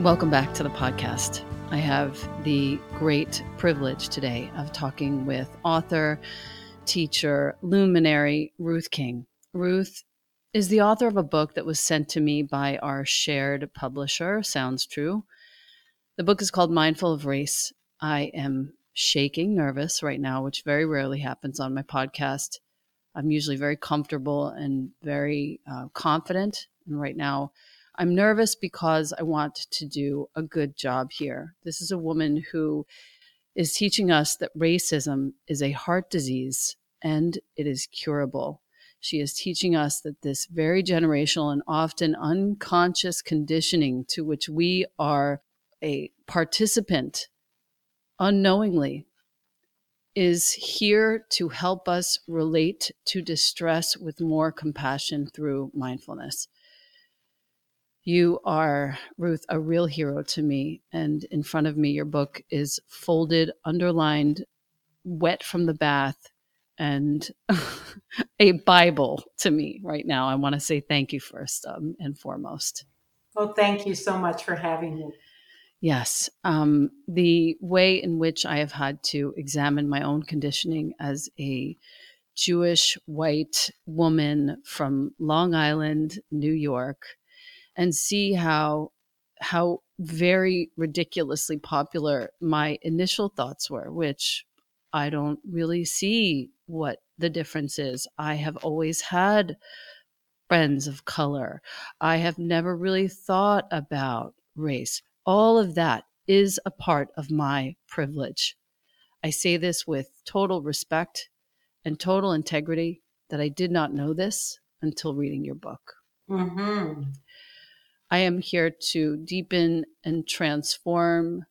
Welcome back to the podcast. I have the great privilege today of talking with author, teacher, luminary Ruth King. Ruth is the author of a book that was sent to me by our shared publisher, Sounds True. The book is called Mindful of Race. I am shaking nervous right now, which very rarely happens on my podcast. I'm usually very comfortable and very uh, confident. And right now, I'm nervous because I want to do a good job here. This is a woman who is teaching us that racism is a heart disease and it is curable. She is teaching us that this very generational and often unconscious conditioning to which we are a participant unknowingly is here to help us relate to distress with more compassion through mindfulness. You are, Ruth, a real hero to me. And in front of me, your book is folded, underlined, wet from the bath, and a Bible to me right now. I want to say thank you first um, and foremost. Well, thank you so much for having me. Yes. Um, the way in which I have had to examine my own conditioning as a Jewish white woman from Long Island, New York, and see how how very ridiculously popular my initial thoughts were, which I don't really see what the difference is. I have always had friends of color. I have never really thought about race. All of that is a part of my privilege. I say this with total respect and total integrity that I did not know this until reading your book. Mm-hmm. I am here to deepen and transform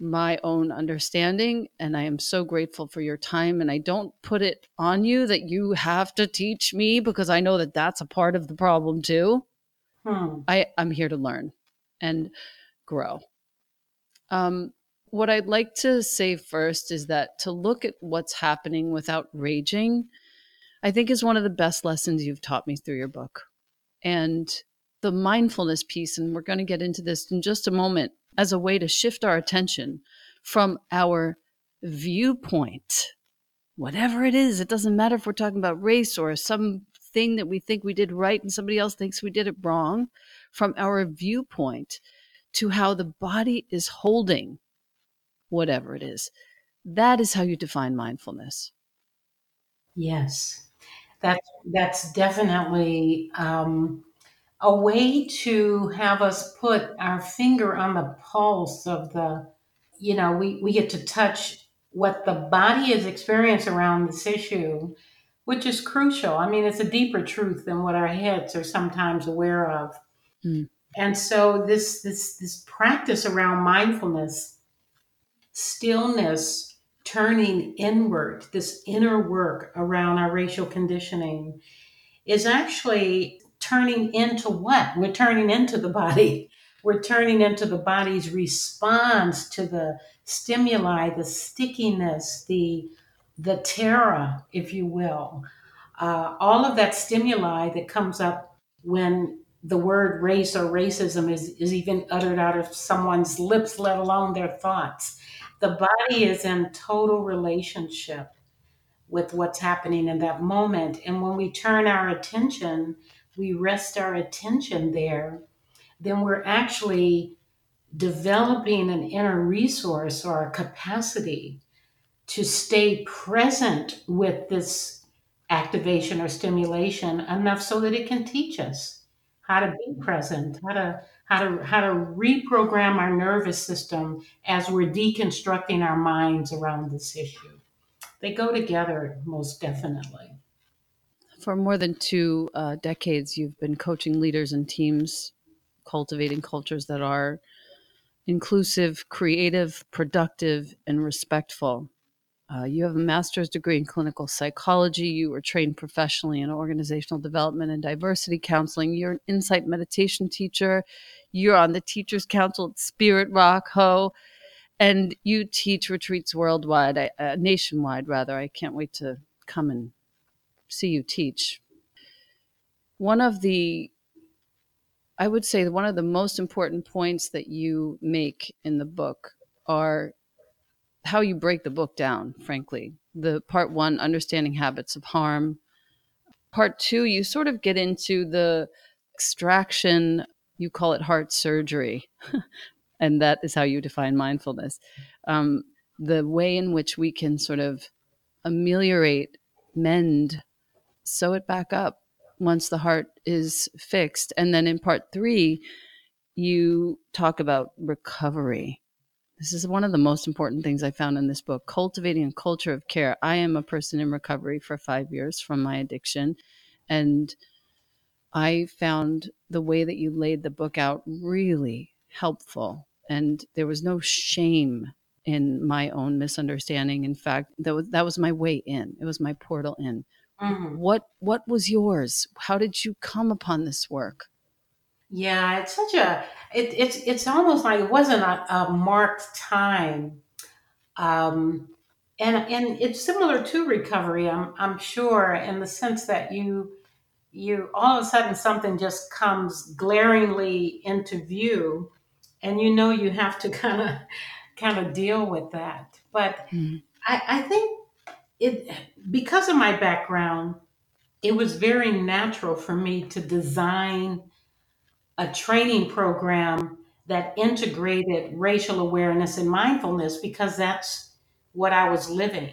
my own understanding. And I am so grateful for your time. And I don't put it on you that you have to teach me because I know that that's a part of the problem too. Hmm. I, I'm here to learn and grow. Um, what I'd like to say first is that to look at what's happening without raging, I think is one of the best lessons you've taught me through your book. And the mindfulness piece, and we're going to get into this in just a moment, as a way to shift our attention from our viewpoint, whatever it is. It doesn't matter if we're talking about race or something that we think we did right and somebody else thinks we did it wrong, from our viewpoint to how the body is holding whatever it is. That is how you define mindfulness. Yes, that's that's definitely um, a way to have us put our finger on the pulse of the, you know, we, we get to touch what the body is experiencing around this issue, which is crucial. I mean, it's a deeper truth than what our heads are sometimes aware of. Mm. And so this this this practice around mindfulness, stillness, turning inward, this inner work around our racial conditioning is actually turning into what? We're turning into the body. We're turning into the body's response to the stimuli, the stickiness, the the terror, if you will. Uh, all of that stimuli that comes up when the word race or racism is, is even uttered out of someone's lips, let alone their thoughts. The body is in total relationship with what's happening in that moment. And when we turn our attention we rest our attention there, then we're actually developing an inner resource or a capacity to stay present with this activation or stimulation enough so that it can teach us how to be present, how to how to how to reprogram our nervous system as we're deconstructing our minds around this issue. They go together most definitely for more than two uh, decades, you've been coaching leaders and teams, cultivating cultures that are inclusive, creative, productive, and respectful. Uh, you have a master's degree in clinical psychology. You were trained professionally in organizational development and diversity counseling. You're an insight meditation teacher. You're on the Teachers Council at Spirit Rock Ho, and you teach retreats worldwide, uh, nationwide rather. I can't wait to come and see you teach. One of the, I would say, one of the most important points that you make in the book are how you break the book down, frankly. The part one, understanding habits of harm, part two, you sort of get into the extraction, you call it heart surgery. and that is how you define mindfulness. Um, the way in which we can sort of ameliorate, mend, sew it back up once the heart is fixed. And then in part three, you talk about recovery. This is one of the most important things I found in this book cultivating a culture of care. I am a person in recovery for five years from my addiction. And I found the way that you laid the book out really helpful. And there was no shame in my own misunderstanding. In fact, that was, that was my way in, it was my portal in. Mm-hmm. What what was yours? How did you come upon this work? Yeah, it's such a it, it's it's almost like it wasn't a, a marked time, um, and and it's similar to recovery. I'm I'm sure in the sense that you you all of a sudden something just comes glaringly into view, and you know you have to kind of kind of deal with that. But mm. I, I think it because of my background, it was very natural for me to design a training program that integrated racial awareness and mindfulness because that's what I was living.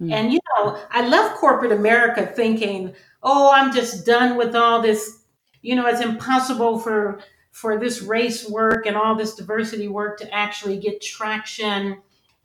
Mm. And you know, I left corporate America thinking, "Oh, I'm just done with all this. You know, it's impossible for for this race work and all this diversity work to actually get traction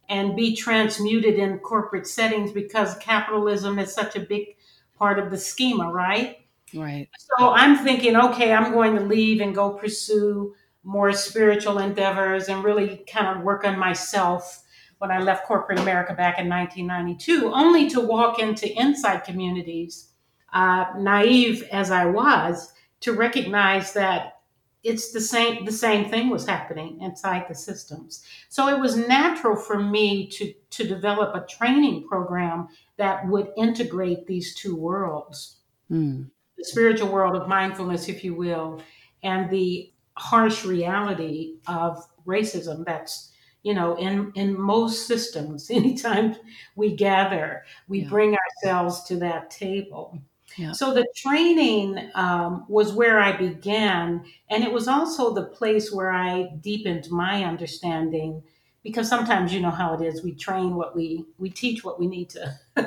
and be transmuted in corporate settings because capitalism is such a big part of the schema, right? Right. So I'm thinking, okay, I'm going to leave and go pursue more spiritual endeavors and really kind of work on myself when I left corporate America back in 1992, only to walk into insight communities, uh, naive as I was, to recognize that it's the same the same thing was happening inside the systems so it was natural for me to to develop a training program that would integrate these two worlds mm. the spiritual world of mindfulness if you will and the harsh reality of racism that's you know in in most systems anytime we gather we yeah. bring ourselves to that table yeah. So the training um, was where I began, and it was also the place where I deepened my understanding. Because sometimes you know how it is, we train what we we teach what we need to we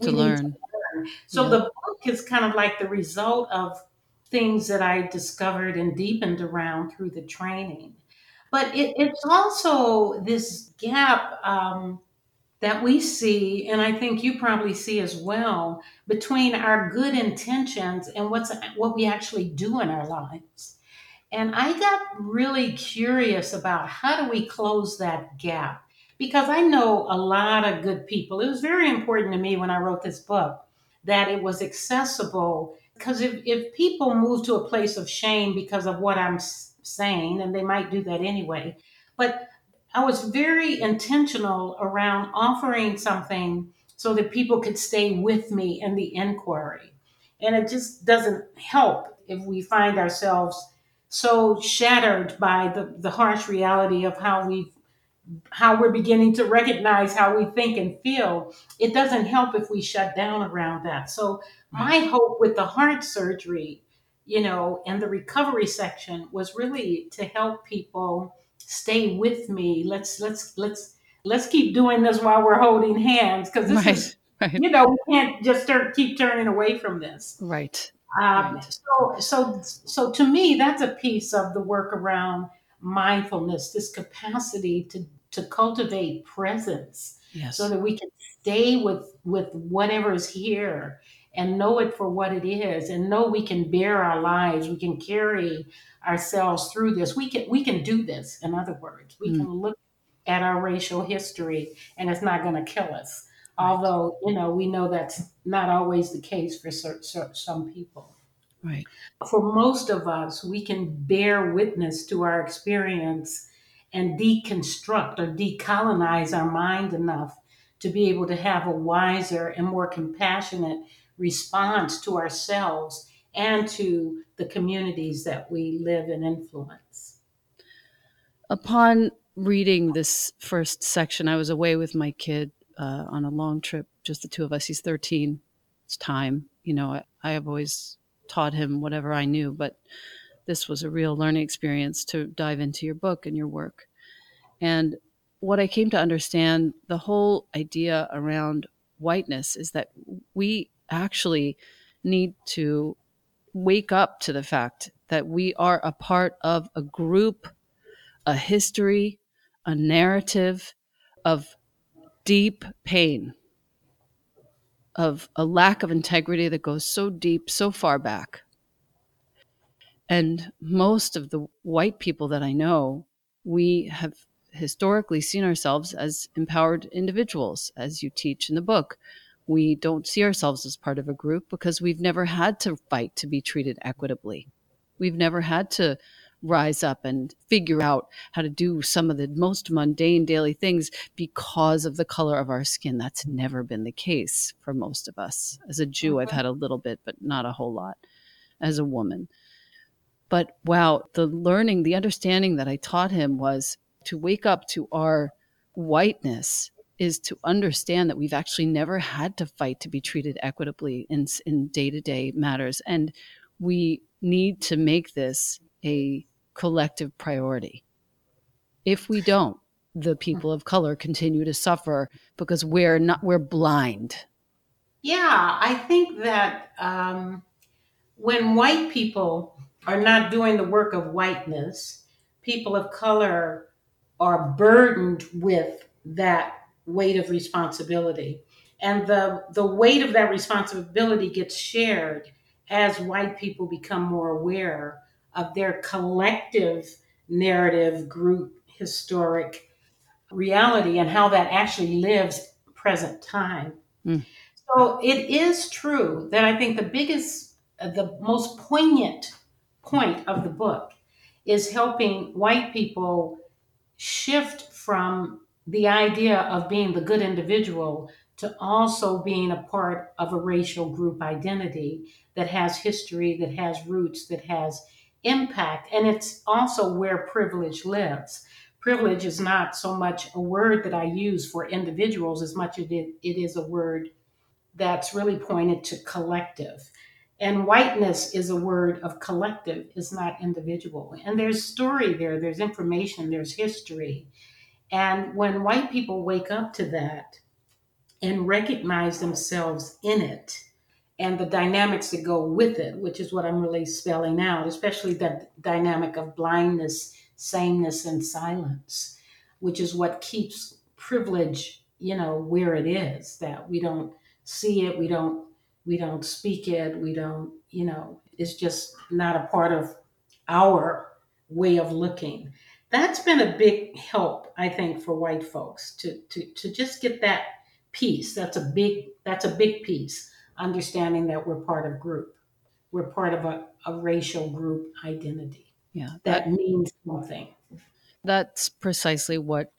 to, learn. to learn. So yeah. the book is kind of like the result of things that I discovered and deepened around through the training. But it, it's also this gap. Um, that we see, and I think you probably see as well, between our good intentions and what's what we actually do in our lives. And I got really curious about how do we close that gap? Because I know a lot of good people. It was very important to me when I wrote this book that it was accessible. Because if, if people move to a place of shame because of what I'm saying, and they might do that anyway, but I was very intentional around offering something so that people could stay with me in the inquiry. And it just doesn't help if we find ourselves so shattered by the, the harsh reality of how we how we're beginning to recognize how we think and feel. It doesn't help if we shut down around that. So my hope with the heart surgery, you know, and the recovery section was really to help people stay with me. Let's let's let's let's keep doing this while we're holding hands because this right, is right. you know we can't just start, keep turning away from this. Right. Um, right. So so so to me that's a piece of the work around mindfulness, this capacity to to cultivate presence, yes. so that we can stay with with whatever is here and know it for what it is and know we can bear our lives we can carry ourselves through this we can we can do this in other words we mm. can look at our racial history and it's not going to kill us right. although you know we know that's not always the case for certain some people right for most of us we can bear witness to our experience and deconstruct or decolonize our mind enough to be able to have a wiser and more compassionate response to ourselves and to the communities that we live and influence. Upon reading this first section, I was away with my kid uh, on a long trip, just the two of us. He's 13. It's time. you know, I, I have always taught him whatever I knew, but this was a real learning experience to dive into your book and your work. And what I came to understand, the whole idea around whiteness is that we actually need to wake up to the fact that we are a part of a group, a history, a narrative of deep pain, of a lack of integrity that goes so deep, so far back. And most of the white people that I know, we have historically seen ourselves as empowered individuals, as you teach in the book. We don't see ourselves as part of a group because we've never had to fight to be treated equitably. We've never had to rise up and figure out how to do some of the most mundane daily things because of the color of our skin. That's never been the case for most of us. As a Jew, I've had a little bit, but not a whole lot as a woman. But wow, the learning, the understanding that I taught him was to wake up to our whiteness is to understand that we've actually never had to fight to be treated equitably in in day-to-day matters. And we need to make this a collective priority. If we don't the people of color continue to suffer because we're not we're blind. Yeah i think that um, when white people are not doing the work of whiteness people of color are burdened with that weight of responsibility. And the, the weight of that responsibility gets shared as white people become more aware of their collective narrative, group, historic reality, and how that actually lives present time. Mm. So it is true that I think the biggest, the most poignant point of the book is helping white people shift from the idea of being the good individual to also being a part of a racial group identity that has history, that has roots, that has impact. And it's also where privilege lives. Privilege is not so much a word that I use for individuals as much as it, is a word that's really pointed to collective. And whiteness is a word of collective, is not individual. And there's story there, there's information, there's history. And when white people wake up to that and recognize themselves in it and the dynamics that go with it, which is what I'm really spelling out, especially the dynamic of blindness, sameness, and silence, which is what keeps privilege, you know, where it is, that we don't see it, we don't we don't speak it, we don't, you know, it's just not a part of our way of looking. That's been a big help, I think, for white folks to to to just get that piece. That's a big that's a big piece, understanding that we're part of group. We're part of a, a racial group identity. Yeah. That, that means something. That's precisely what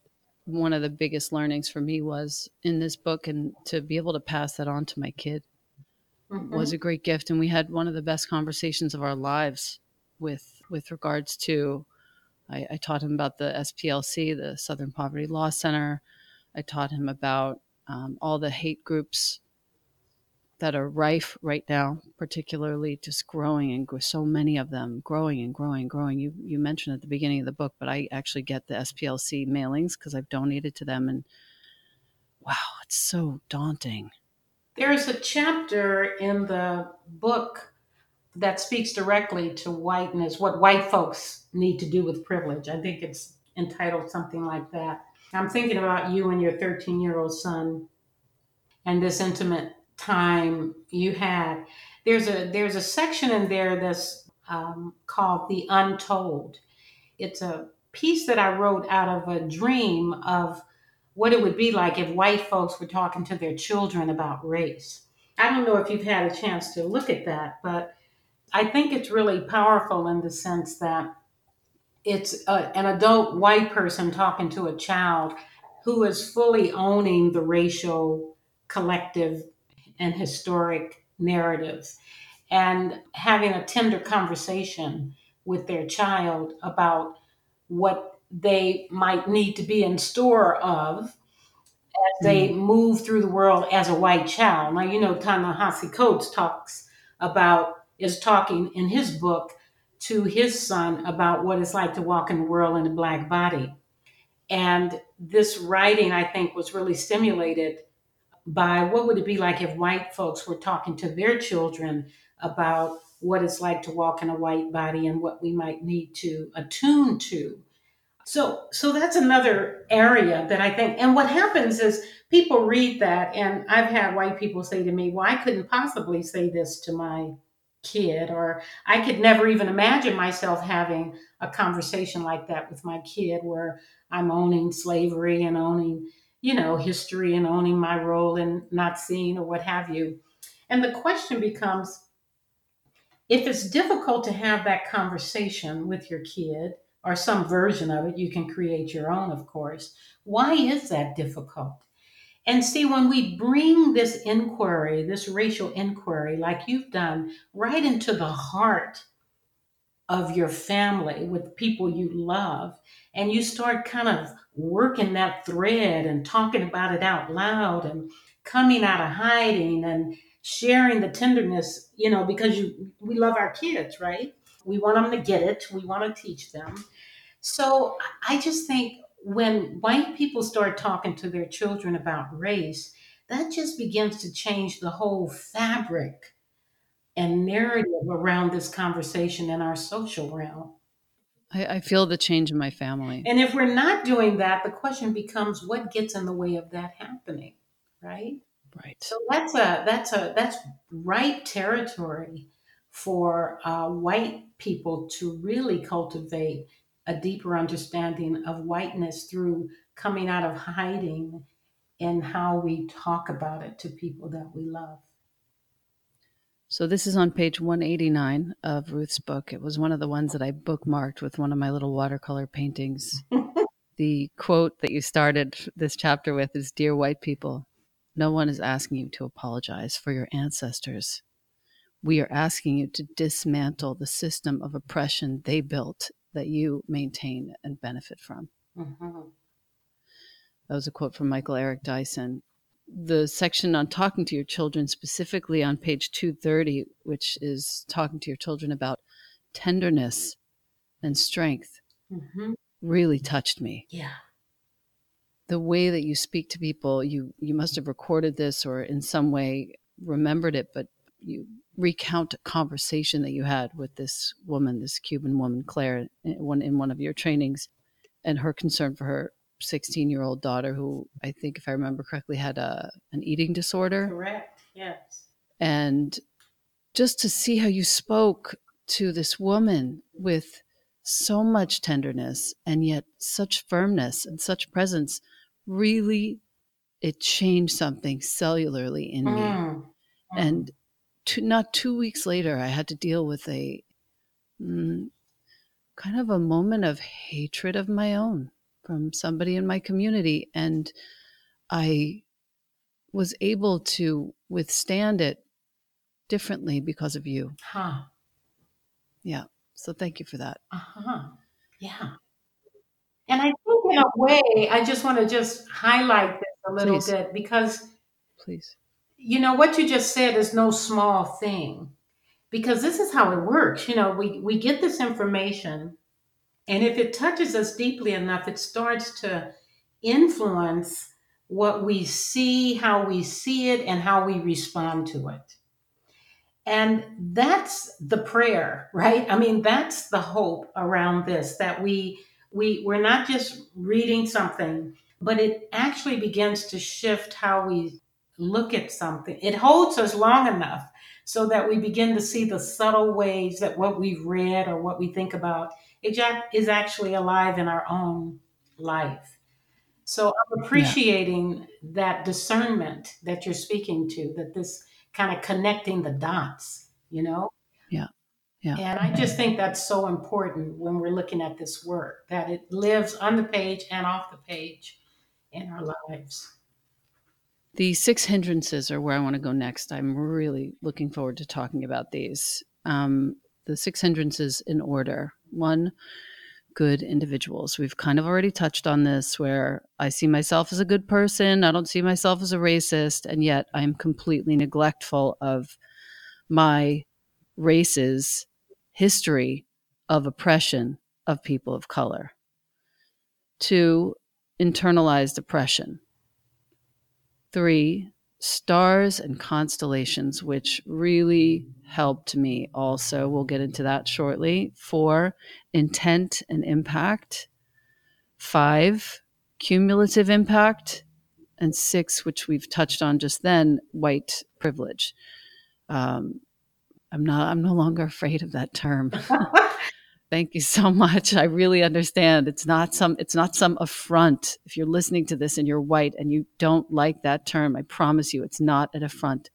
one of the biggest learnings for me was in this book and to be able to pass that on to my kid mm-hmm. was a great gift, and we had one of the best conversations of our lives with with regards to. I, I taught him about the SPLC, the Southern Poverty Law Center. I taught him about um, all the hate groups that are rife right now, particularly just growing and so many of them growing and growing, growing. You you mentioned at the beginning of the book, but I actually get the SPLC mailings because I've donated to them, and wow, it's so daunting. There's a chapter in the book that speaks directly to whiteness, what white folks need to do with privilege. I think it's entitled something like that. I'm thinking about you and your 13 year old son and this intimate time you had. There's a there's a section in there that's um, called the Untold. It's a piece that I wrote out of a dream of what it would be like if white folks were talking to their children about race. I don't know if you've had a chance to look at that, but I think it's really powerful in the sense that it's a, an adult white person talking to a child who is fully owning the racial, collective, and historic narratives and having a tender conversation with their child about what they might need to be in store of as they hmm. move through the world as a white child. Now, you know, Ta-Nehisi Coates talks about, is talking in his book to his son about what it's like to walk in the world in a black body. And this writing, I think, was really stimulated by what would it be like if white folks were talking to their children about what it's like to walk in a white body and what we might need to attune to. So, so that's another area that I think. And what happens is people read that, and I've had white people say to me, "Well, I couldn't possibly say this to my kid," or "I could never even imagine myself having a conversation like that with my kid, where I'm owning slavery and owning, you know, history and owning my role in not seeing or what have you." And the question becomes if it's difficult to have that conversation with your kid or some version of it, you can create your own, of course. Why is that difficult? And see, when we bring this inquiry, this racial inquiry, like you've done, right into the heart of your family with people you love, and you start kind of working that thread and talking about it out loud and coming out of hiding and sharing the tenderness, you know, because you we love our kids, right? We want them to get it. We want to teach them. So I just think when white people start talking to their children about race, that just begins to change the whole fabric and narrative around this conversation in our social realm. I, I, feel the change in my family. And if we're not doing that, the question becomes what gets in the way of that happening, right? Right. So that's a that's a that's right territory for uh, white people to really cultivate a deeper understanding of whiteness through coming out of hiding and how we talk about it to people that we love. So this is on page 189 of Ruth's book. It was one of the ones that I bookmarked with one of my little watercolor paintings. the quote that you started this chapter with is Dear white people, no one is asking you to apologize for your ancestors. We are asking you to dismantle the system of oppression they built that you maintain and benefit from. Mm-hmm. That was a quote from Michael Eric Dyson. The section on talking to your children, specifically on page 230, which is talking to your children about tenderness and strength, mm-hmm. really touched me. Yeah the way that you speak to people you you must have recorded this or in some way remembered it but you recount a conversation that you had with this woman this cuban woman claire in one in one of your trainings and her concern for her 16 year old daughter who i think if i remember correctly had a an eating disorder. Correct yes. And just to see how you spoke to this woman with so much tenderness and yet such firmness and such presence really it changed something cellularly in me. Mm. and two, not two weeks later i had to deal with a mm, kind of a moment of hatred of my own from somebody in my community and i was able to withstand it differently because of you. Huh. Yeah so thank you for that. Uh-huh. Yeah. And I think in a way, I just want to just highlight this a little Please. bit because Please. You know, what you just said is no small thing. Because this is how it works. You know, we, we get this information, and if it touches us deeply enough, it starts to influence what we see, how we see it, and how we respond to it. And that's the prayer, right? I mean, that's the hope around this that we we we're not just reading something, but it actually begins to shift how we look at something. It holds us long enough so that we begin to see the subtle ways that what we've read or what we think about it is actually alive in our own life. So I'm appreciating yeah. that discernment that you're speaking to, that this kind of connecting the dots, you know? Yeah. Yeah. And I just think that's so important when we're looking at this work, that it lives on the page and off the page in our lives. The six hindrances are where I want to go next. I'm really looking forward to talking about these. Um, the six hindrances in order. One, good individuals. We've kind of already touched on this where I see myself as a good person, I don't see myself as a racist, and yet I'm completely neglectful of my race's history of oppression of people of color. Two, internalized oppression. Three, stars and constellations, which really helped me also. We'll get into that shortly. Four, intent and impact. Five, cumulative impact. And six, which we've touched on just then, white privilege. Um, I'm not. I'm no longer afraid of that term. Thank you so much. I really understand. It's not some it's not some affront. If you're listening to this and you're white and you don't like that term, I promise you it's not an affront.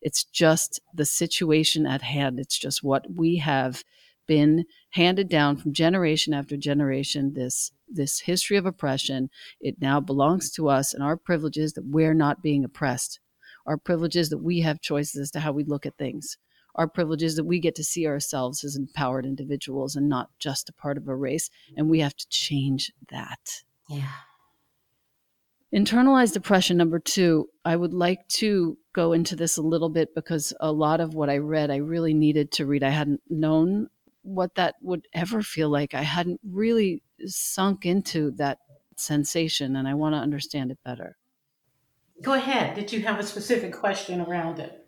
It's just the situation at hand. It's just what we have been handed down from generation after generation this this history of oppression. It now belongs to us and our privileges that we're not being oppressed. Our privileges that we have choices as to how we look at things our privileges that we get to see ourselves as empowered individuals and not just a part of a race. And we have to change that. Yeah. Internalized depression, number two, I would like to go into this a little bit because a lot of what I read, I really needed to read. I hadn't known what that would ever feel like. I hadn't really sunk into that sensation, and I want to understand it better. Go ahead. Did you have a specific question around it?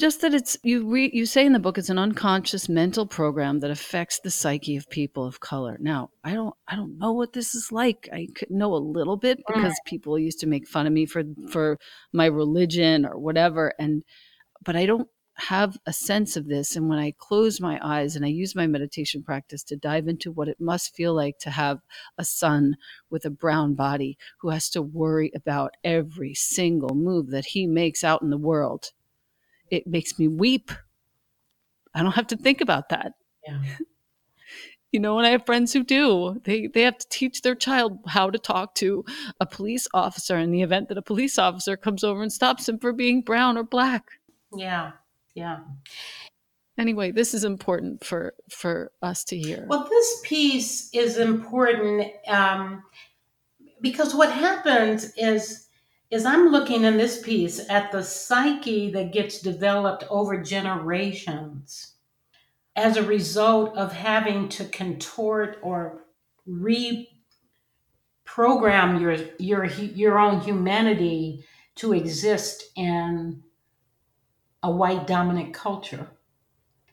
Just that it's you re, you say in the book it's an unconscious mental program that affects the psyche of people of color. Now i don't i don't know what this is like. I could know a little bit mm. because people used to make fun of me for for my religion or whatever and but i don't have a sense of this. And when i close my eyes and i use my meditation practice to dive into what it must feel like to have a son with a brown body who has to worry about every single move that he makes out in the world it makes me weep. I don't have to think about that. Yeah. you know, and I have friends who do. They they have to teach their child how to talk to a police officer in the event that a police officer comes over and stops him for being brown or black. Yeah. Yeah. Anyway, this is important for for us to hear. Well, this piece is important um, because what happens is is I'm looking in this piece at the psyche that gets developed over generations as a result of having to contort or reprogram your your your own humanity to exist in a white dominant culture.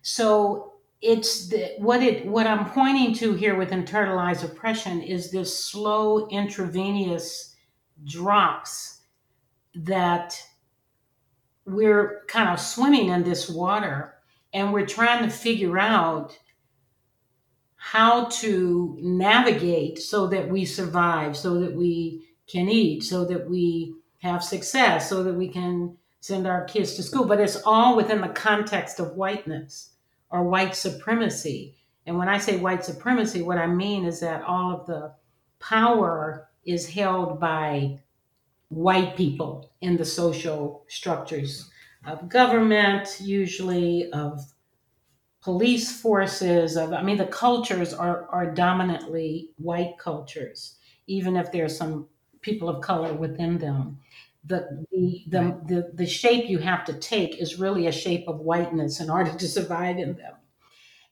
So it's the, what it what I'm pointing to here with internalized oppression is this slow intravenous drops that we're kind of swimming in this water and we're trying to figure out how to navigate so that we survive, so that we can eat, so that we have success, so that we can send our kids to school. But it's all within the context of whiteness or white supremacy. And when I say white supremacy, what I mean is that all of the power is held by white people in the social structures of government, usually of police forces of i mean the cultures are are dominantly white cultures even if there's some people of color within them the the the, right. the, the shape you have to take is really a shape of whiteness in order to survive in them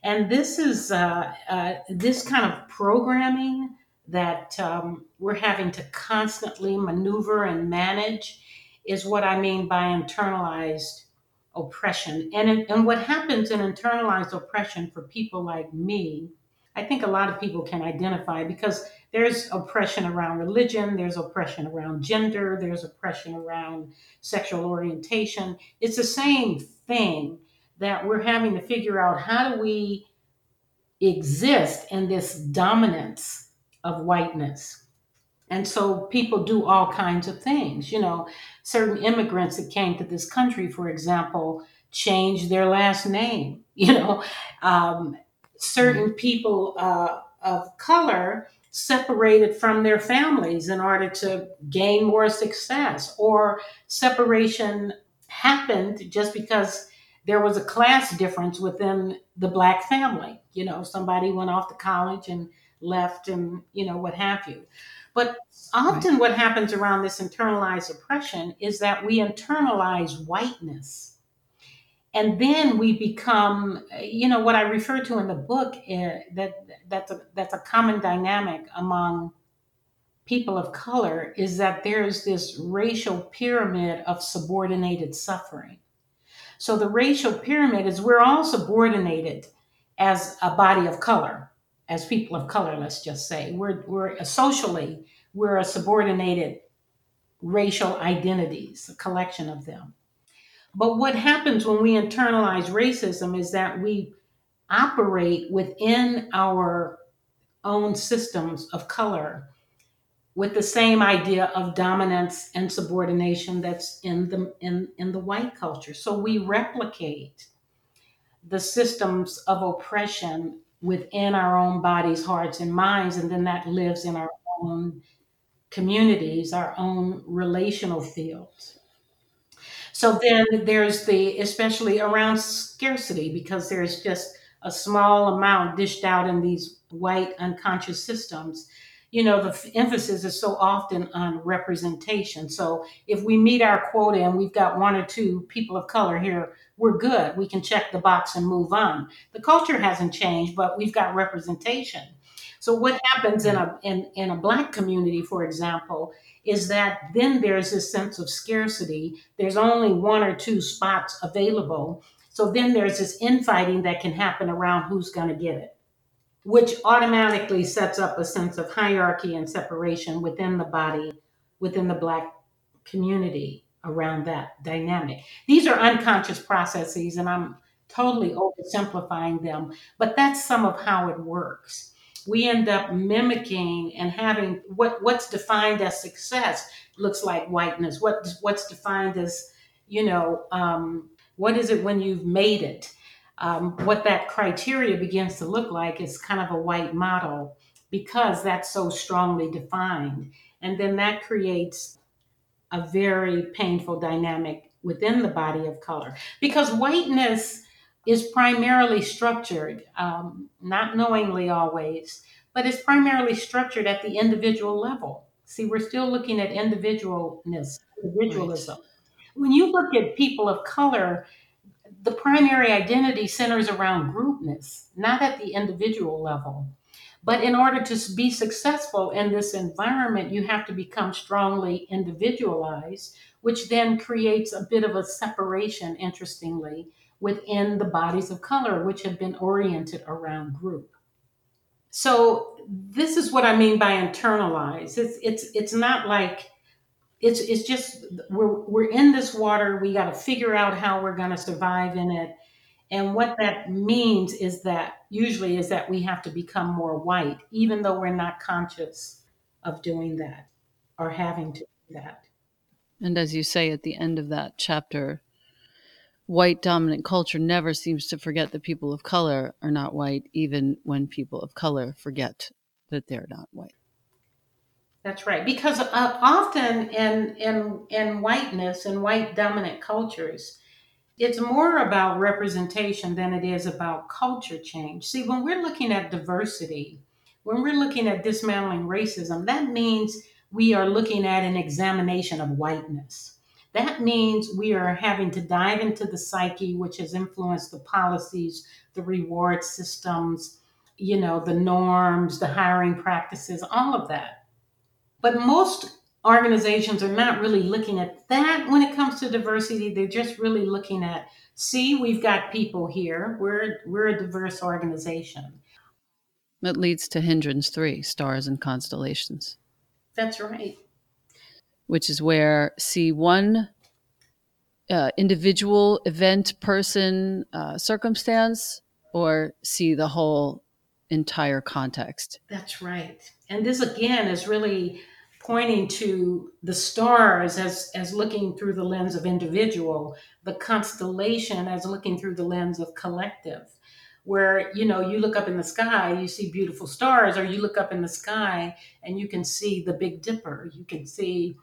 and this is uh, uh, this kind of programming that um, we're having to constantly maneuver and manage is what I mean by internalized oppression. And, and what happens in internalized oppression for people like me, I think a lot of people can identify because there's oppression around religion, there's oppression around gender, there's oppression around sexual orientation. It's the same thing that we're having to figure out how do we exist in this dominance of whiteness. And so people do all kinds of things. You know, certain immigrants that came to this country, for example, changed their last name. You know, um, certain mm-hmm. people uh, of color separated from their families in order to gain more success, or separation happened just because there was a class difference within the black family. You know, somebody went off to college and left and you know what have you. But often right. what happens around this internalized oppression is that we internalize whiteness. And then we become you know what i refer to in the book uh, that that's a that's a common dynamic among people of color is that there's this racial pyramid of subordinated suffering. So the racial pyramid is we're all subordinated as a body of color as people of color let's just say we're we're socially we're a subordinated racial identities a collection of them but what happens when we internalize racism is that we operate within our own systems of color with the same idea of dominance and subordination that's in the in, in the white culture. So we replicate the systems of oppression within our own bodies, hearts, and minds, and then that lives in our own communities, our own relational fields. So then there's the, especially around scarcity, because there's just a small amount dished out in these white unconscious systems. You know, the emphasis is so often on representation. So if we meet our quota and we've got one or two people of color here, we're good. We can check the box and move on. The culture hasn't changed, but we've got representation. So what happens in a in, in a black community, for example, is that then there's this sense of scarcity. There's only one or two spots available. So then there's this infighting that can happen around who's going to get it, which automatically sets up a sense of hierarchy and separation within the body, within the Black community around that dynamic. These are unconscious processes, and I'm totally oversimplifying them, but that's some of how it works we end up mimicking and having what what's defined as success looks like whiteness. What what's defined as you know um, what is it when you've made it? Um, what that criteria begins to look like is kind of a white model because that's so strongly defined, and then that creates a very painful dynamic within the body of color because whiteness is primarily structured, um, not knowingly always, but it's primarily structured at the individual level. See, we're still looking at individualness, individualism. Right. When you look at people of color, the primary identity centers around groupness, not at the individual level. But in order to be successful in this environment, you have to become strongly individualized, which then creates a bit of a separation, interestingly, within the bodies of color, which have been oriented around group. So this is what I mean by internalize. It's it's it's not like it's it's just we're we're in this water. We got to figure out how we're going to survive in it. And what that means is that usually is that we have to become more white, even though we're not conscious of doing that or having to do that. And as you say at the end of that chapter, white dominant culture never seems to forget that people of color are not white, even when people of color forget that they're not white. That's right, because uh, often in in in whiteness and white dominant cultures, it's more about representation than it is about culture change. See, when we're looking at diversity, when we're looking at dismantling racism, that means we are looking at an examination of whiteness that means we are having to dive into the psyche, which has influenced the policies, the reward systems, you know, the norms, the hiring practices, all of that. But most organizations are not really looking at that when it comes to diversity. They're just really looking at, see, we've got people here. We're we're a diverse organization. That leads to hindrance three, stars and constellations. That's right which is where see one uh, individual event, person, uh, circumstance, or see the whole entire context. That's right. And this again is really pointing to the stars as as looking through the lens of individual, the constellation as looking through the lens of collective. Where you know you look up in the sky, you see beautiful stars, or you look up in the sky and you can see the Big Dipper. You can see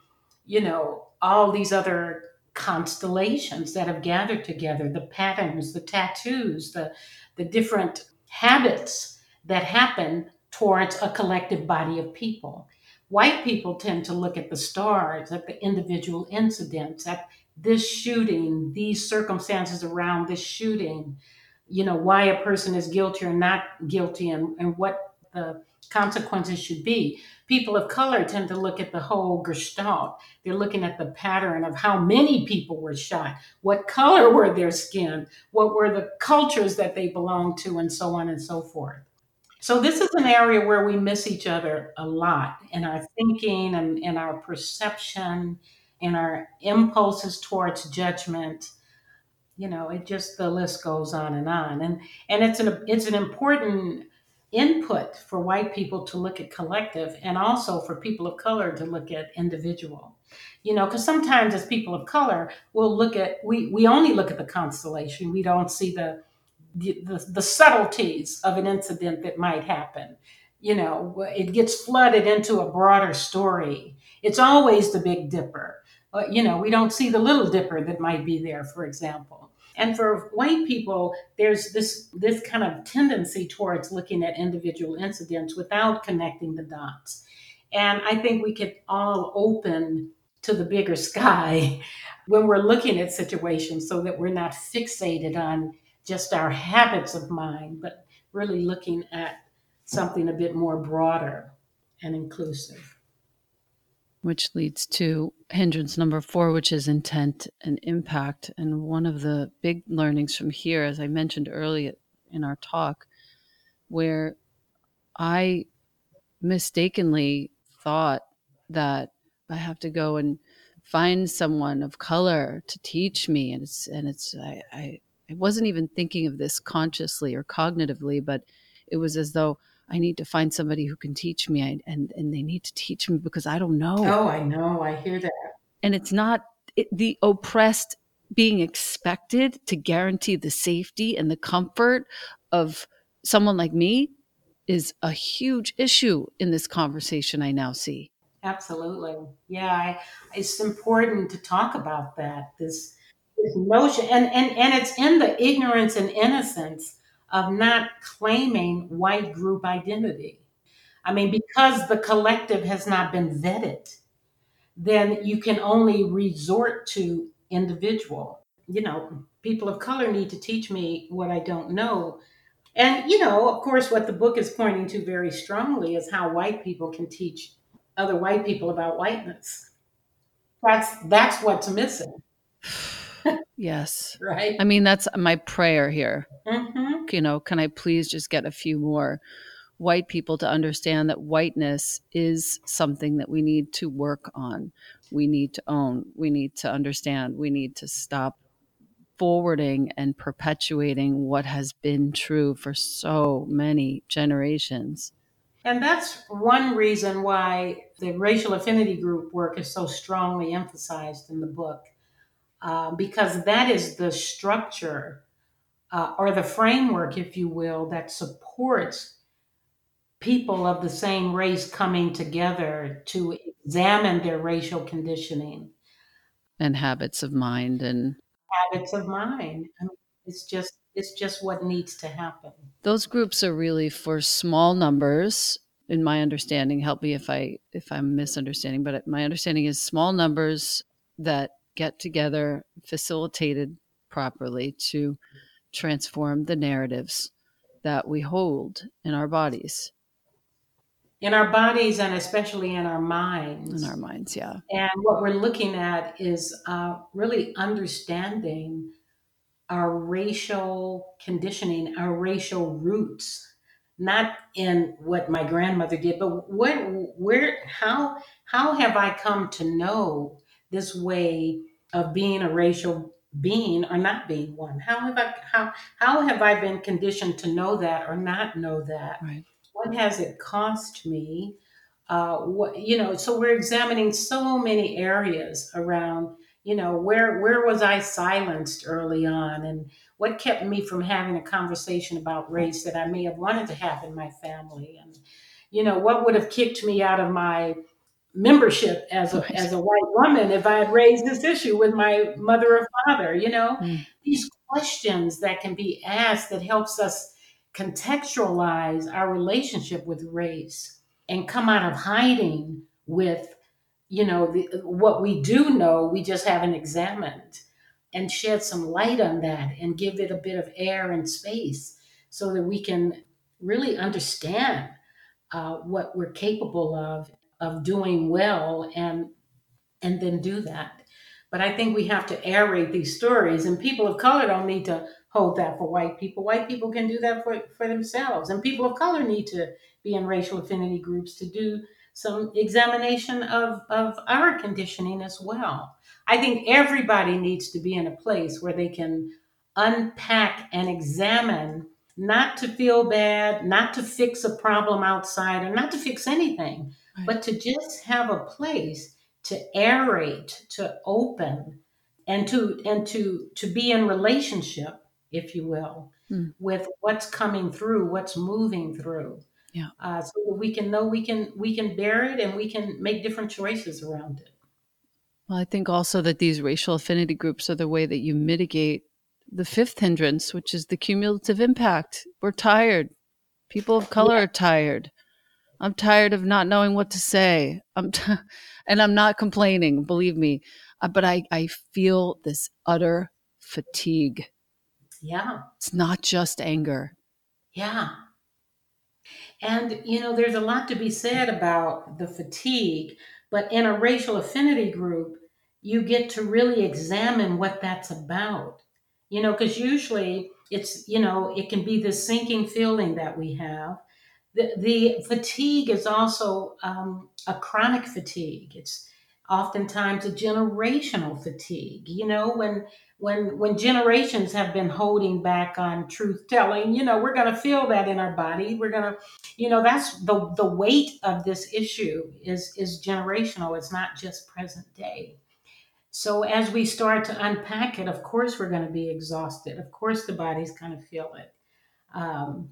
you know, all these other constellations that have gathered together, the patterns, the tattoos, the, the different habits that happen towards a collective body of people. White people tend to look at the stars, at the individual incidents, at this shooting, these circumstances around this shooting, you know, why a person is guilty or not guilty and, and what the consequences should be. People of color tend to look at the whole gestalt. They're looking at the pattern of how many people were shot, what color were their skin, what were the cultures that they belonged to, and so on and so forth. So, this is an area where we miss each other a lot in our thinking and in our perception, in our impulses towards judgment. You know it just the list goes on and on. And and it's an it's an important input for white people to look at collective and also for people of color to look at individual. You know because sometimes as people of color we'll look at we we only look at the constellation. We don't see the the, the, subtleties of an incident that might happen. You know it gets flooded into a broader story. It's always the big dipper. You know we don't see the little dipper that might be there for example. And for white people, there's this this kind of tendency towards looking at individual incidents without connecting the dots. And I think we could all open to the bigger sky when we're looking at situations so that we're not fixated on just our habits of mind, but really looking at something a bit more broader and inclusive which leads to hindrance number four, which is intent and impact. And one of the big learnings from here, as I mentioned earlier in our talk, where I mistakenly thought that I have to go and find someone of color to teach me, and it's and it's I, I, I wasn't even thinking of this consciously or cognitively, but it was as though I need to find somebody who can teach me I, and and they need to teach me because I don't know. Oh, I know. I hear that. And it's not it, the oppressed being expected to guarantee the safety and the comfort of someone like me is a huge issue in this conversation I now see. Absolutely. Yeah, I, it's important to talk about that. This notion and, and and it's in the ignorance and innocence of not claiming white group identity. I mean, because the collective has not been vetted, then you can only resort to individual. You know, people of color need to teach me what I don't know. And, you know, of course, what the book is pointing to very strongly is how white people can teach other white people about whiteness. That's that's what's missing. Yes. Right. I mean, that's my prayer here. Mm-hmm. You know, can I please just get a few more white people to understand that whiteness is something that we need to work on, we need to own, we need to understand, we need to stop forwarding and perpetuating what has been true for so many generations. And that's one reason why the racial affinity group work is so strongly emphasized in the book uh, because that is the structure uh, or the framework, if you will, that supports people of the same race coming together to examine their racial conditioning and habits of mind and habits of mind. I mean, it's just it's just what needs to happen. Those groups are really for small numbers in my understanding help me if i if i'm misunderstanding but my understanding is small numbers that get together, facilitated properly to transform the narratives that we hold in our bodies. In our bodies and especially in our minds. In our minds, yeah. And what we're looking at is uh, really understanding our racial conditioning, our racial roots, not in what my grandmother did, but what, where, how, how have I come to know this way of being a racial being or not being one? How have I how how have I been conditioned to know that or not know that? Right. What has it cost me? Uh, what you know? So we're examining so many areas around. You know, where where was I silenced early on, and what kept me from having a conversation about race that I may have wanted to have in my family, and you know, what would have kicked me out of my membership as a, as a white woman if I had raised this issue with my mother or father, you know? Mm. These questions that can be asked that helps us contextualize our relationship with race and come out of hiding with you know the, what we do know we just haven't examined and shed some light on that and give it a bit of air and space so that we can really understand uh, what we're capable of of doing well and and then do that but i think we have to aerate these stories and people of color don't need to hold that for white people white people can do that for, for themselves and people of color need to be in racial affinity groups to do some examination of, of our conditioning as well. I think everybody needs to be in a place where they can unpack and examine, not to feel bad, not to fix a problem outside, or not to fix anything, right. but to just have a place to aerate, to open, and to and to to be in relationship, if you will, hmm. with what's coming through, what's moving through yeah uh, so that we can know we can we can bear it and we can make different choices around it well i think also that these racial affinity groups are the way that you mitigate the fifth hindrance which is the cumulative impact we're tired people of color yeah. are tired i'm tired of not knowing what to say. I'm t- and i'm not complaining believe me. Uh, but i i feel this utter fatigue. Yeah. It's not just anger. Yeah. And, you know, there's a lot to be said about the fatigue, but in a racial affinity group, you get to really examine what that's about. You know, because usually it's, you know, it can be this sinking feeling that we have. The, fatigue is also um, a chronic fatigue. It's oftentimes a generational fatigue. You know, when when when generations have been holding back on truth telling you know we're going to feel that in our body we're going to you know that's the the weight of this issue is is generational it's not just present day so as we start to unpack it of course we're going to be exhausted of course the body's going to feel it um,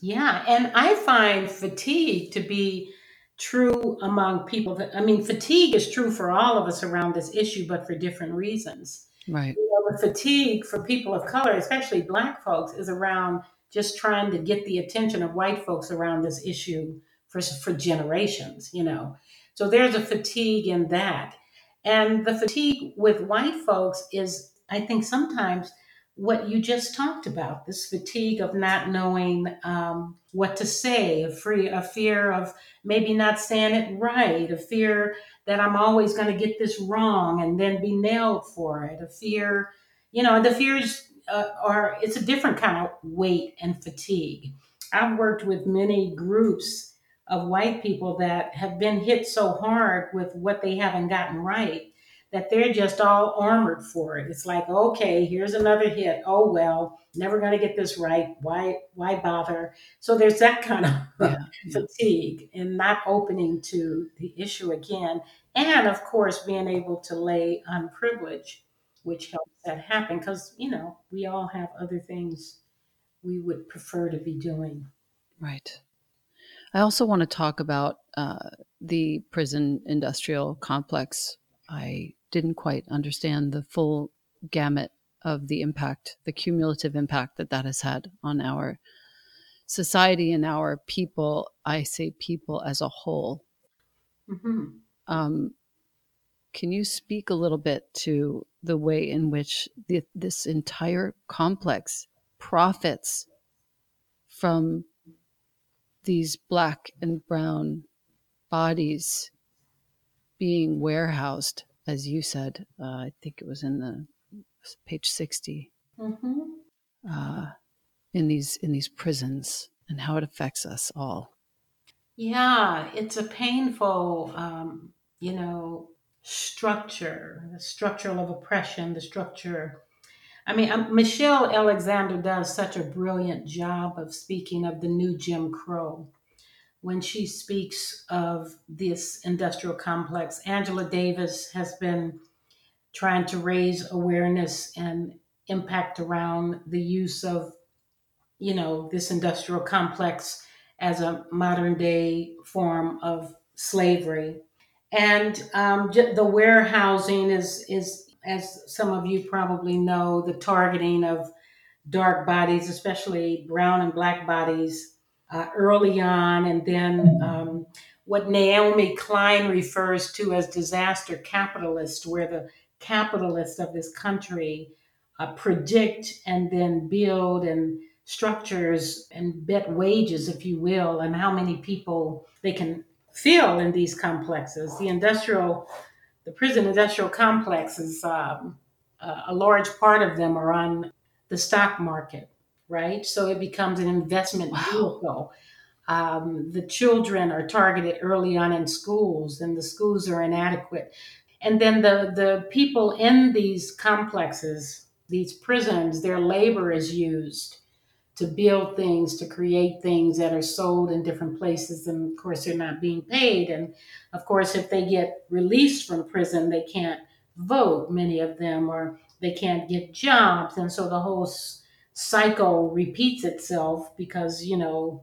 yeah and i find fatigue to be true among people that i mean fatigue is true for all of us around this issue but for different reasons Right. You know, the fatigue for people of color, especially black folks, is around just trying to get the attention of white folks around this issue for, for generations, you know. So there's a fatigue in that. And the fatigue with white folks is, I think, sometimes what you just talked about this fatigue of not knowing um, what to say, a, free, a fear of maybe not saying it right, a fear that I'm always going to get this wrong and then be nailed for it, a fear, you know, the fears uh, are, it's a different kind of weight and fatigue. I've worked with many groups of white people that have been hit so hard with what they haven't gotten right that they're just all armored for it. It's like, okay, here's another hit. Oh well, never going to get this right. Why why bother? So there's that kind of yeah, fatigue and not opening to the issue again, and of course being able to lay on privilege, which helps that happen because you know we all have other things we would prefer to be doing. Right. I also want to talk about uh, the prison industrial complex. I didn't quite understand the full gamut of the impact, the cumulative impact that that has had on our society and our people. I say people as a whole. Mm-hmm. Um, can you speak a little bit to the way in which the, this entire complex profits from these black and brown bodies being warehoused as you said, uh, I think it was in the page 60, mm-hmm. uh, in these in these prisons and how it affects us all. Yeah, it's a painful, um, you know, structure, the structure of oppression, the structure. I mean, um, Michelle Alexander does such a brilliant job of speaking of the new Jim Crow when she speaks of this industrial complex. Angela Davis has been trying to raise awareness and impact around the use of, you know, this industrial complex as a modern day form of slavery. And um, the warehousing is, is, as some of you probably know, the targeting of dark bodies, especially brown and black bodies, uh, early on. And then um, what Naomi Klein refers to as disaster capitalist, where the capitalists of this country uh, predict and then build and structures and bet wages, if you will, and how many people they can fill in these complexes. The industrial, the prison industrial complexes, um, uh, a large part of them are on the stock market, right? So it becomes an investment wow. vehicle. Um, the children are targeted early on in schools, and the schools are inadequate. And then the, the people in these complexes, these prisons, their labor is used to build things, to create things that are sold in different places. And of course, they're not being paid. And of course, if they get released from prison, they can't vote, many of them, or they can't get jobs. And so the whole cycle repeats itself because, you know,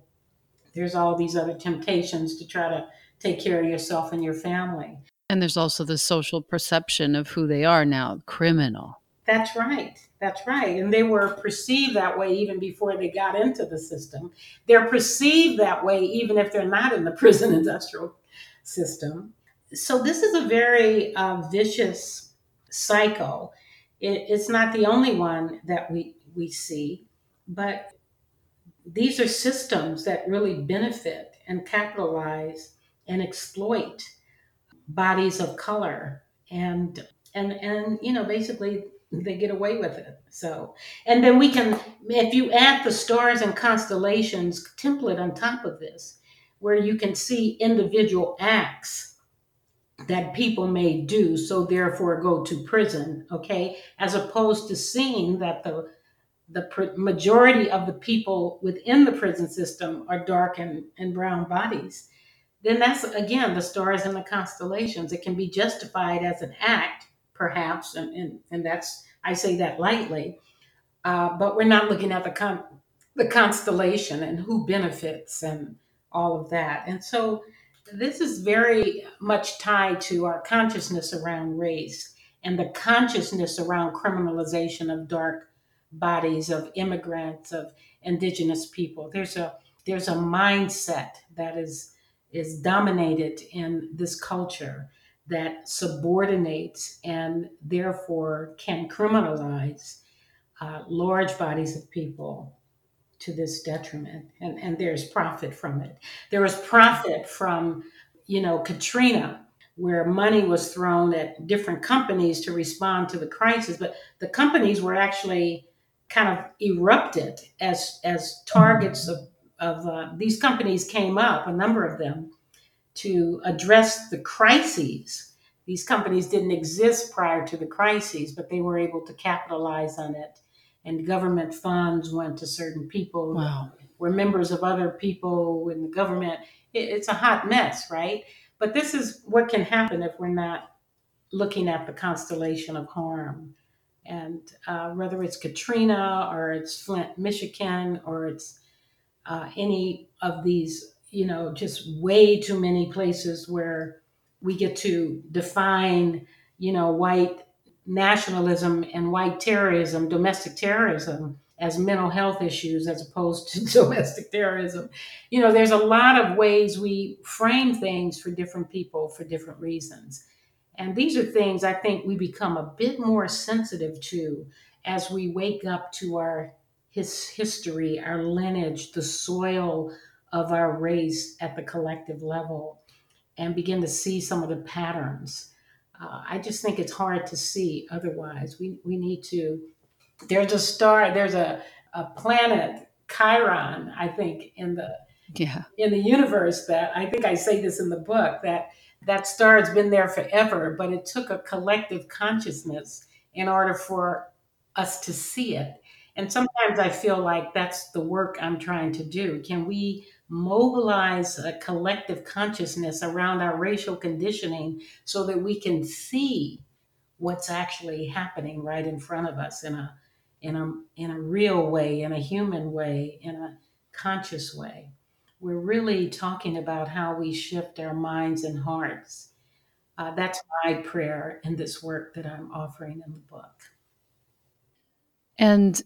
there's all these other temptations to try to take care of yourself and your family. And there's also the social perception of who they are now criminal. That's right. That's right. And they were perceived that way even before they got into the system. They're perceived that way even if they're not in the prison industrial system. So this is a very uh, vicious cycle. It, it's not the only one that we, we see, but these are systems that really benefit and capitalize and exploit bodies of color and and and you know basically they get away with it. So, and then we can, if you add the stars and constellations template on top of this, where you can see individual acts that people may do, so therefore go to prison, okay, as opposed to seeing that the the majority of the people within the prison system are dark and, and brown bodies, then that's again the stars and the constellations. It can be justified as an act perhaps, and, and, and that's, I say that lightly, uh, but we're not looking at the, con- the constellation and who benefits and all of that. And so this is very much tied to our consciousness around race and the consciousness around criminalization of dark bodies of immigrants of indigenous people. There's a there's a mindset that is is dominated in this culture that subordinates and therefore can criminalize uh, large bodies of people to this detriment. And, and there's profit from it. There was profit from you know katrina where money was thrown at different companies to respond to the crisis but the companies were actually kind of erupted as as targets of, of uh, these companies came up a number of them to address the crises. These companies didn't exist prior to the crises, but they were able to capitalize on it. And government funds went to certain people, wow. were members of other people in the government. It, it's a hot mess, right? But this is what can happen if we're not looking at the constellation of harm. And uh, whether it's Katrina or it's Flint, Michigan, or it's uh, any of these you know, just way too many places where we get to define, you know, white nationalism and white terrorism, domestic terrorism, as mental health issues as opposed to domestic terrorism. You know, there's a lot of ways we frame things for different people for different reasons. And these are things I think we become a bit more sensitive to as we wake up to our his history, our lineage, the soil of our race at the collective level and begin to see some of the patterns. Uh, I just think it's hard to see otherwise. We, we need to, there's a star, there's a, a planet, Chiron, I think, in the yeah. in the universe that I think I say this in the book that that star has been there forever, but it took a collective consciousness in order for us to see it. And sometimes I feel like that's the work I'm trying to do. Can we mobilize a collective consciousness around our racial conditioning so that we can see what's actually happening right in front of us in a in a in a real way in a human way in a conscious way we're really talking about how we shift our minds and hearts. Uh, that's my prayer in this work that i'm offering in the book. And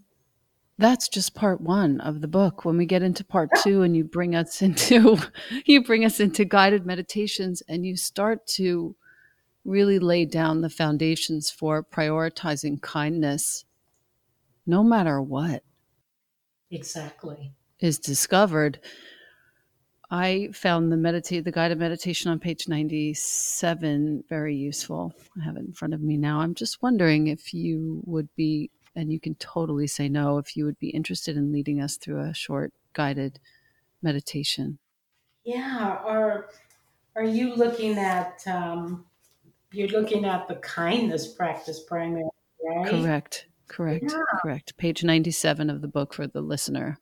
that's just part one of the book. When we get into part two and you bring us into you bring us into guided meditations and you start to really lay down the foundations for prioritizing kindness no matter what Exactly. is discovered i found the meditate the guided meditation on page 97 very useful i have it in front of me now i'm just wondering if you would be and you can totally say no if you would be interested in leading us through a short guided meditation Yeah. Or are you looking at um, you're looking at the kindness practice primarily, right? correct correct Yeah. correct page 97 of the book for the listener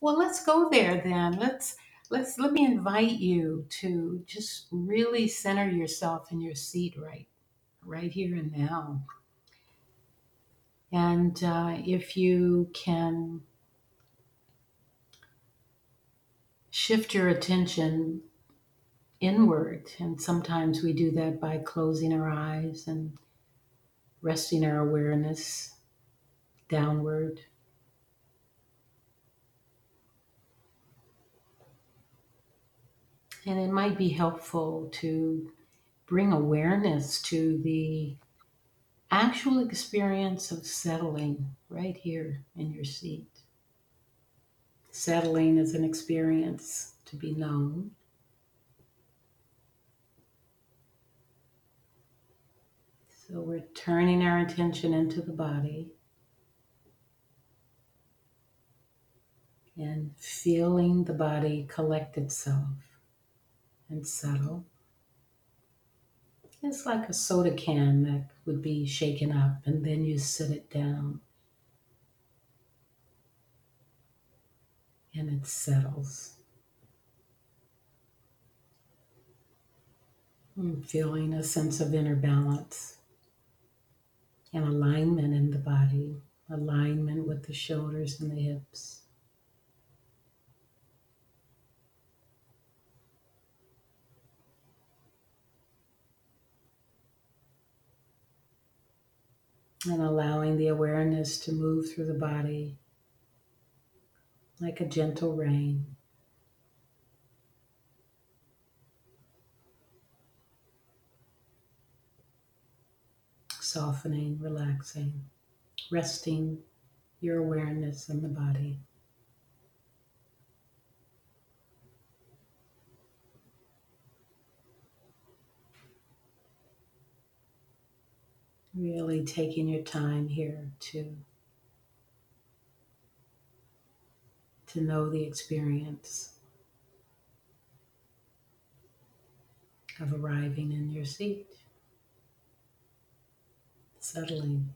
Well, let's go there then. Let's let's let me invite you to just really center yourself in your seat right right here and now. And uh, if you can shift your attention inward, and sometimes we do that by closing our eyes and resting our awareness downward. And it might be helpful to bring awareness to the actual experience of settling right here in your seat. Settling is an experience to be known. So we're turning our attention into the body and feeling the body collect itself and settle. It's like a soda can that would be shaken up and then you sit it down and it settles. I'm feeling a sense of inner balance and alignment in the body, alignment with the shoulders and the hips. And allowing the awareness to move through the body like a gentle rain. Softening, relaxing, resting your awareness in the body. Really taking your time here to to know the experience of arriving in your seat, settling.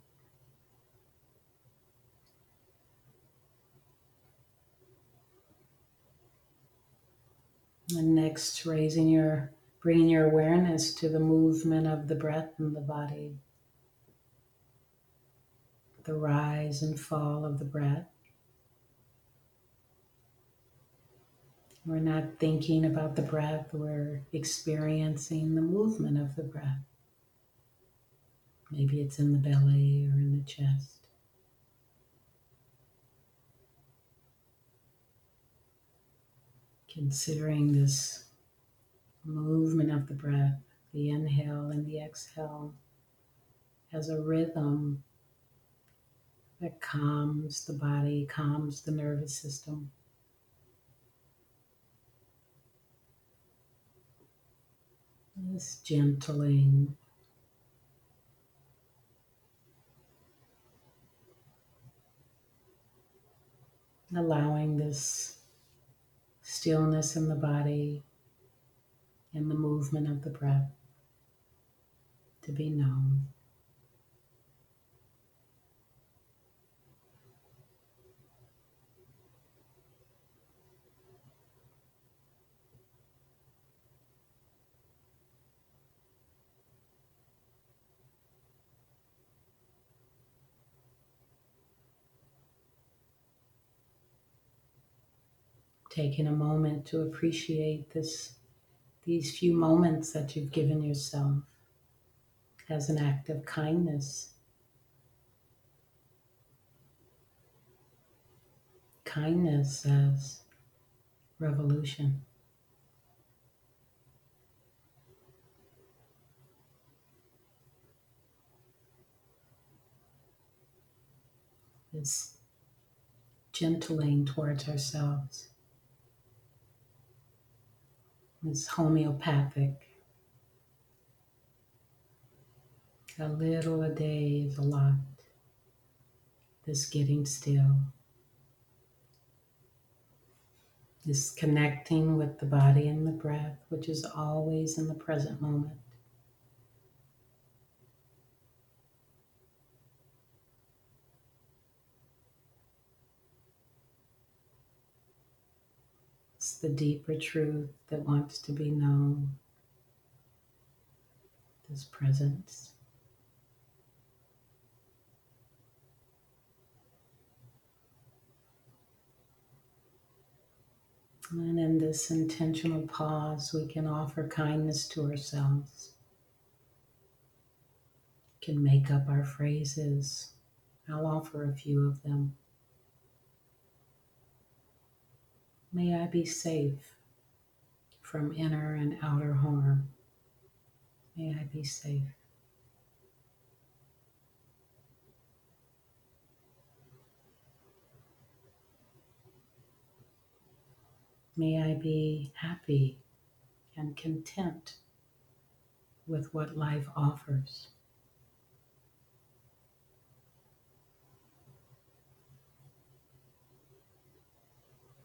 And next, raising your, bringing your awareness to the movement of the breath in the body, the rise and fall of the breath. We're not thinking about the breath, we're experiencing the movement of the breath. Maybe it's in the belly or in the chest. Considering this movement of the breath, the inhale and the exhale, as a rhythm that calms the body, calms the nervous system. This gentling. Allowing this stillness in the body and the movement of the breath to be known. Taking a moment to appreciate this these few moments that you've given yourself as an act of kindness kindness as revolution. This gentling towards ourselves is homeopathic. A little a day is a lot. This getting still. This connecting with the body and the breath, which is always in the present moment. It's the deeper truth that wants to be known. This presence. And in this intentional pause, we can offer kindness to ourselves. Can make up our phrases. I'll offer a few of them. May I be safe from inner and outer harm. May I be safe. May I be happy and content with what life offers.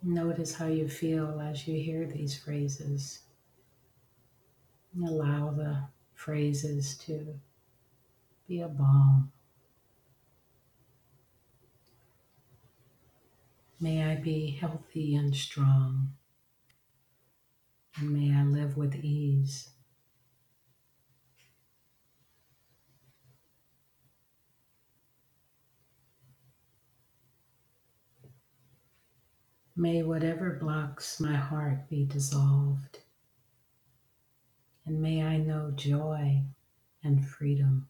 Notice how you feel as you hear these phrases. Allow the phrases to be a balm. May I be healthy and strong, and may I live with ease. May whatever blocks my heart be dissolved, and may I know joy and freedom.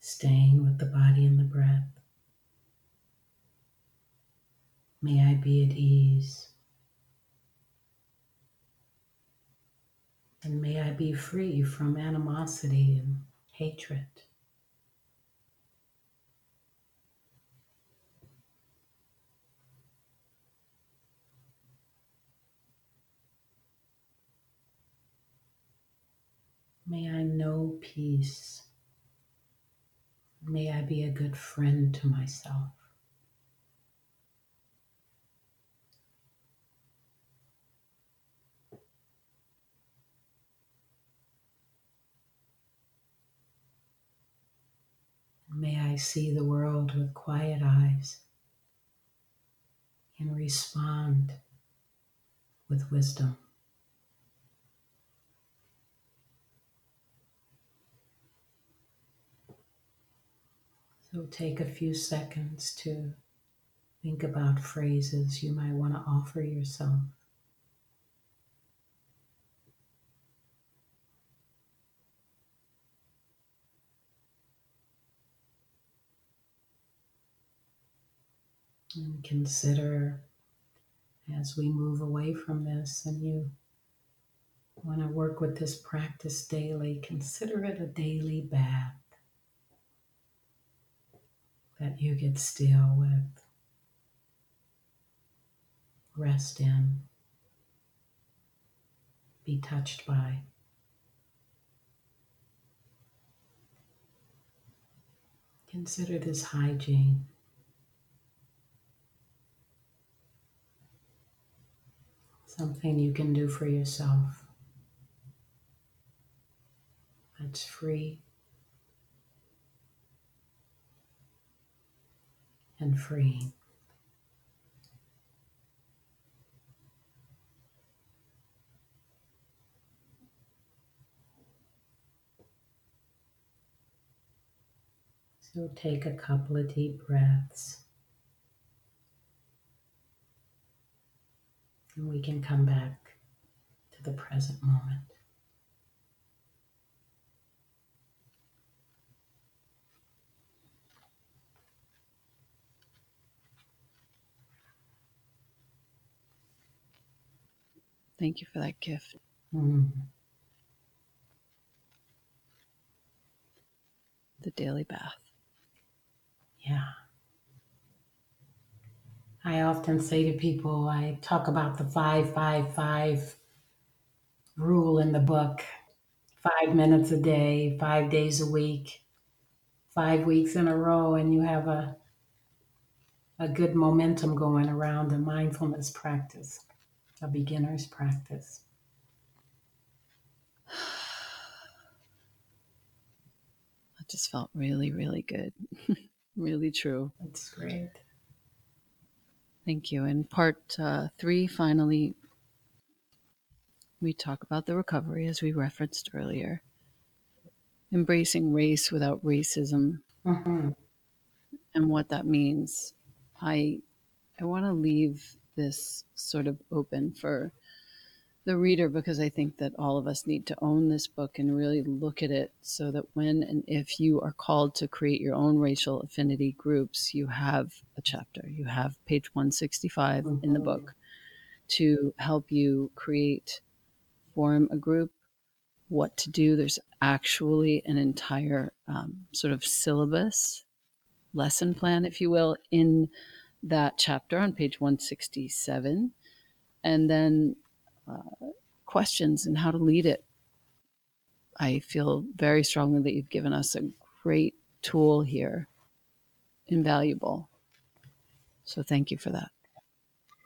Staying with the body and the breath. May I be at ease. And may I be free from animosity and hatred. May I know peace. May I be a good friend to myself. May I see the world with quiet eyes and respond with wisdom. So take a few seconds to think about phrases you might want to offer yourself. And consider as we move away from this and you want to work with this practice daily, consider it a daily bath that you get still with, rest in, be touched by. Consider this hygiene. Something you can do for yourself that's free and freeing. So take a couple of deep breaths. And we can come back to the present moment. Thank you for that gift. Mm. The daily bath. Yeah. I often say to people, I talk about the five, five, five rule in the book five minutes a day, five days a week, five weeks in a row, and you have a, a good momentum going around a mindfulness practice, a beginner's practice. That just felt really, really good. really true. That's great. Thank you. In part uh, three, finally, we talk about the recovery as we referenced earlier, embracing race without racism, Mm-hmm. and what that means. I I want to leave this sort of open for the reader because I think that all of us need to own this book and really look at it so that when and if you are called to create your own racial affinity groups, you have a chapter. You have page 165 in the Mhm. book to help you create, form a group, what to do. There's actually an entire um, sort of syllabus, lesson plan, if you will, in that chapter on page 167. And then uh, questions and how to lead it. I feel very strongly that you've given us a great tool here, invaluable. So thank you for that.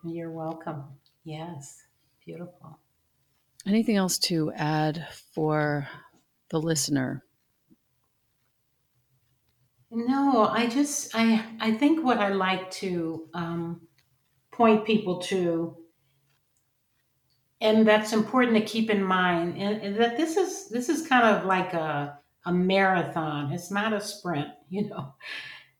You're welcome. Yes, beautiful. Anything else to add for the listener? No, I just I I think what I like to um, point people to, and that's important to keep in mind, and, that this is this is kind of like a a marathon. It's not a sprint, you know.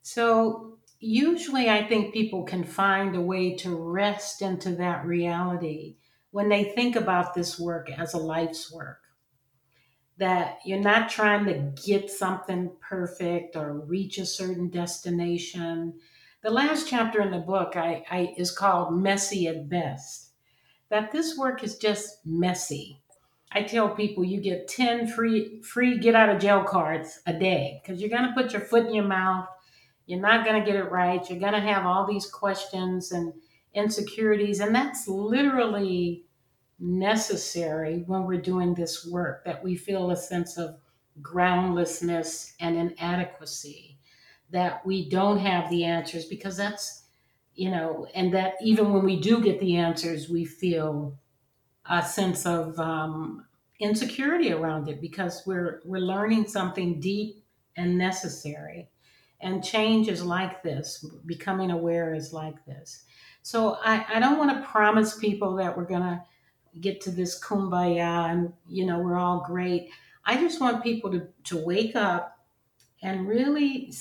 So usually, I think people can find a way to rest into that reality when they think about this work as a life's work that you're not trying to get something perfect or reach a certain destination. The last chapter in the book I, I is called Messy at Best. That this work is just messy. I tell people you get 10 free free get out of jail cards a day because you're going to put your foot in your mouth. You're not going to get it right. You're going to have all these questions and insecurities and that's literally necessary when we're doing this work that we feel a sense of groundlessness and inadequacy that we don't have the answers because that's you know and that even when we do get the answers we feel a sense of um, insecurity around it because we're we're learning something deep and necessary. And change is like this becoming aware is like this. So i, I don't want to promise people that we're to get to this kumbaya and you know we're all great. I just want people to to wake up and really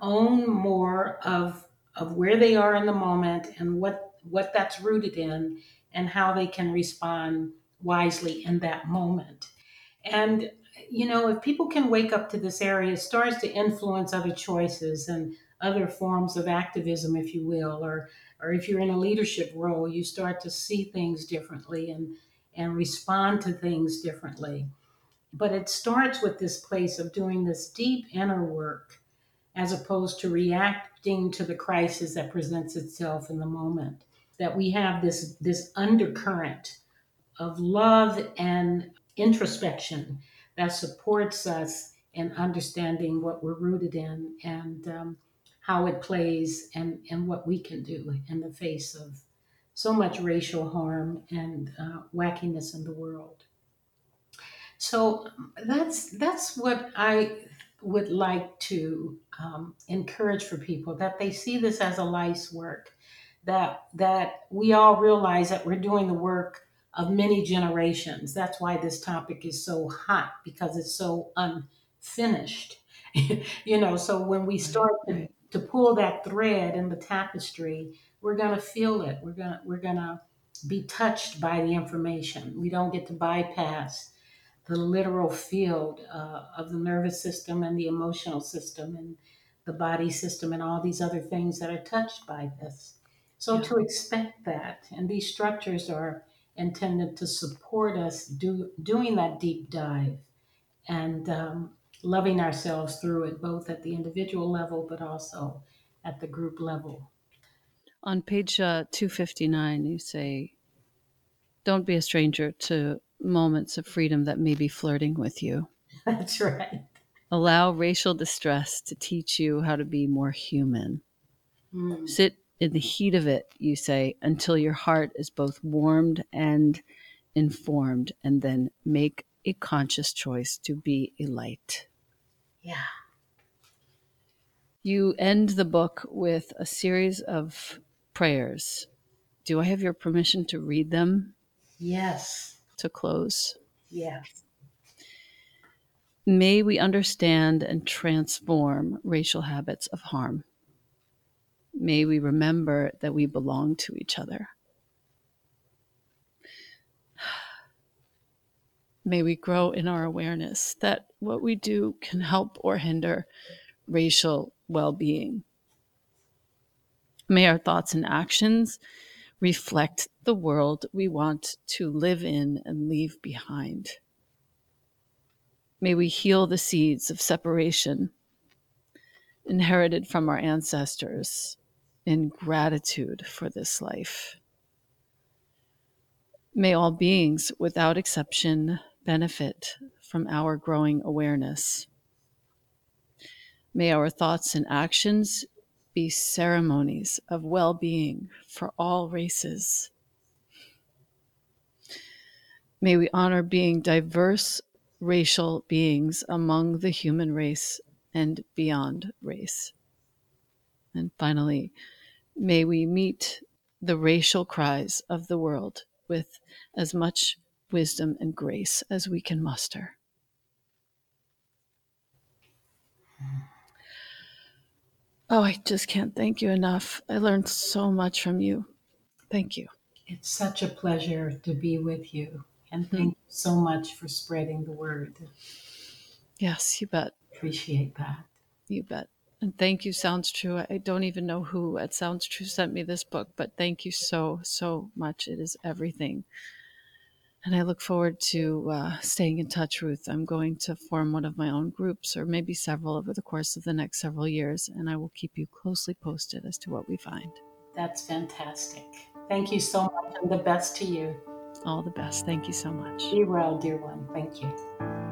own more of of where they are in the moment and what what that's rooted in and how they can respond wisely in that moment. And you know if people can wake up to this area it starts to influence other choices and other forms of activism if you will or or if you're in a leadership role you start to see things differently and and respond to things differently. But it starts with this place of doing this deep inner work as opposed to reacting to the crisis that presents itself in the moment that we have this this undercurrent of love and introspection that supports us in understanding what we're rooted in and um, how it plays and, and what we can do in the face of so much racial harm and uh, wackiness in the world. So that's that's what I would like to um, encourage for people that they see this as a life's work, that that we all realize that we're doing the work of many generations. That's why this topic is so hot because it's so unfinished. you know, so when we start to, to pull that thread in the tapestry, we're gonna feel it. We're gonna we're gonna be touched by the information. We don't get to bypass the literal field uh, of the nervous system and the emotional system and the body system and all these other things that are touched by this. So yeah. to expect that, and these structures are intended to support us do, doing that deep dive and um, loving ourselves through it, both at the individual level but also at the group level. On page uh, 259, you say, Don't be a stranger to moments of freedom that may be flirting with you. That's right. Allow racial distress to teach you how to be more human. Mm. Sit in the heat of it, you say, until your heart is both warmed and informed, and then make a conscious choice to be a light. Yeah. You end the book with a series of prayers. Do I have your permission to read them? Yes. To close? Yes. May we understand and transform racial habits of harm. May we remember that we belong to each other. May we grow in our awareness that what we do can help or hinder racial well being. May our thoughts and actions reflect the world we want to live in and leave behind. May we heal the seeds of separation inherited from our ancestors in gratitude for this life. May all beings, without exception, benefit from our growing awareness. May our thoughts and actions be ceremonies of well being for all races. May we honor being diverse racial beings among the human race and beyond race. And finally, may we meet the racial cries of the world with as much wisdom and grace as we can muster. Oh, I just can't thank you enough. I learned so much from you. Thank you. It's such a pleasure to be with you. And thank mm-hmm. you so much for spreading the word. Yes, you bet. Appreciate that. You bet. And thank you, Sounds True. I don't even know who at Sounds True sent me this book, but thank you so, so much. It is everything. And I look forward to uh, staying in touch, Ruth. I'm going to form one of my own groups, or maybe several over the course of the next several years, and I will keep you closely posted as to what we find. That's fantastic. Thank you so much, and the best to you. All the best. Thank you so much. Be well, dear one. Thank you.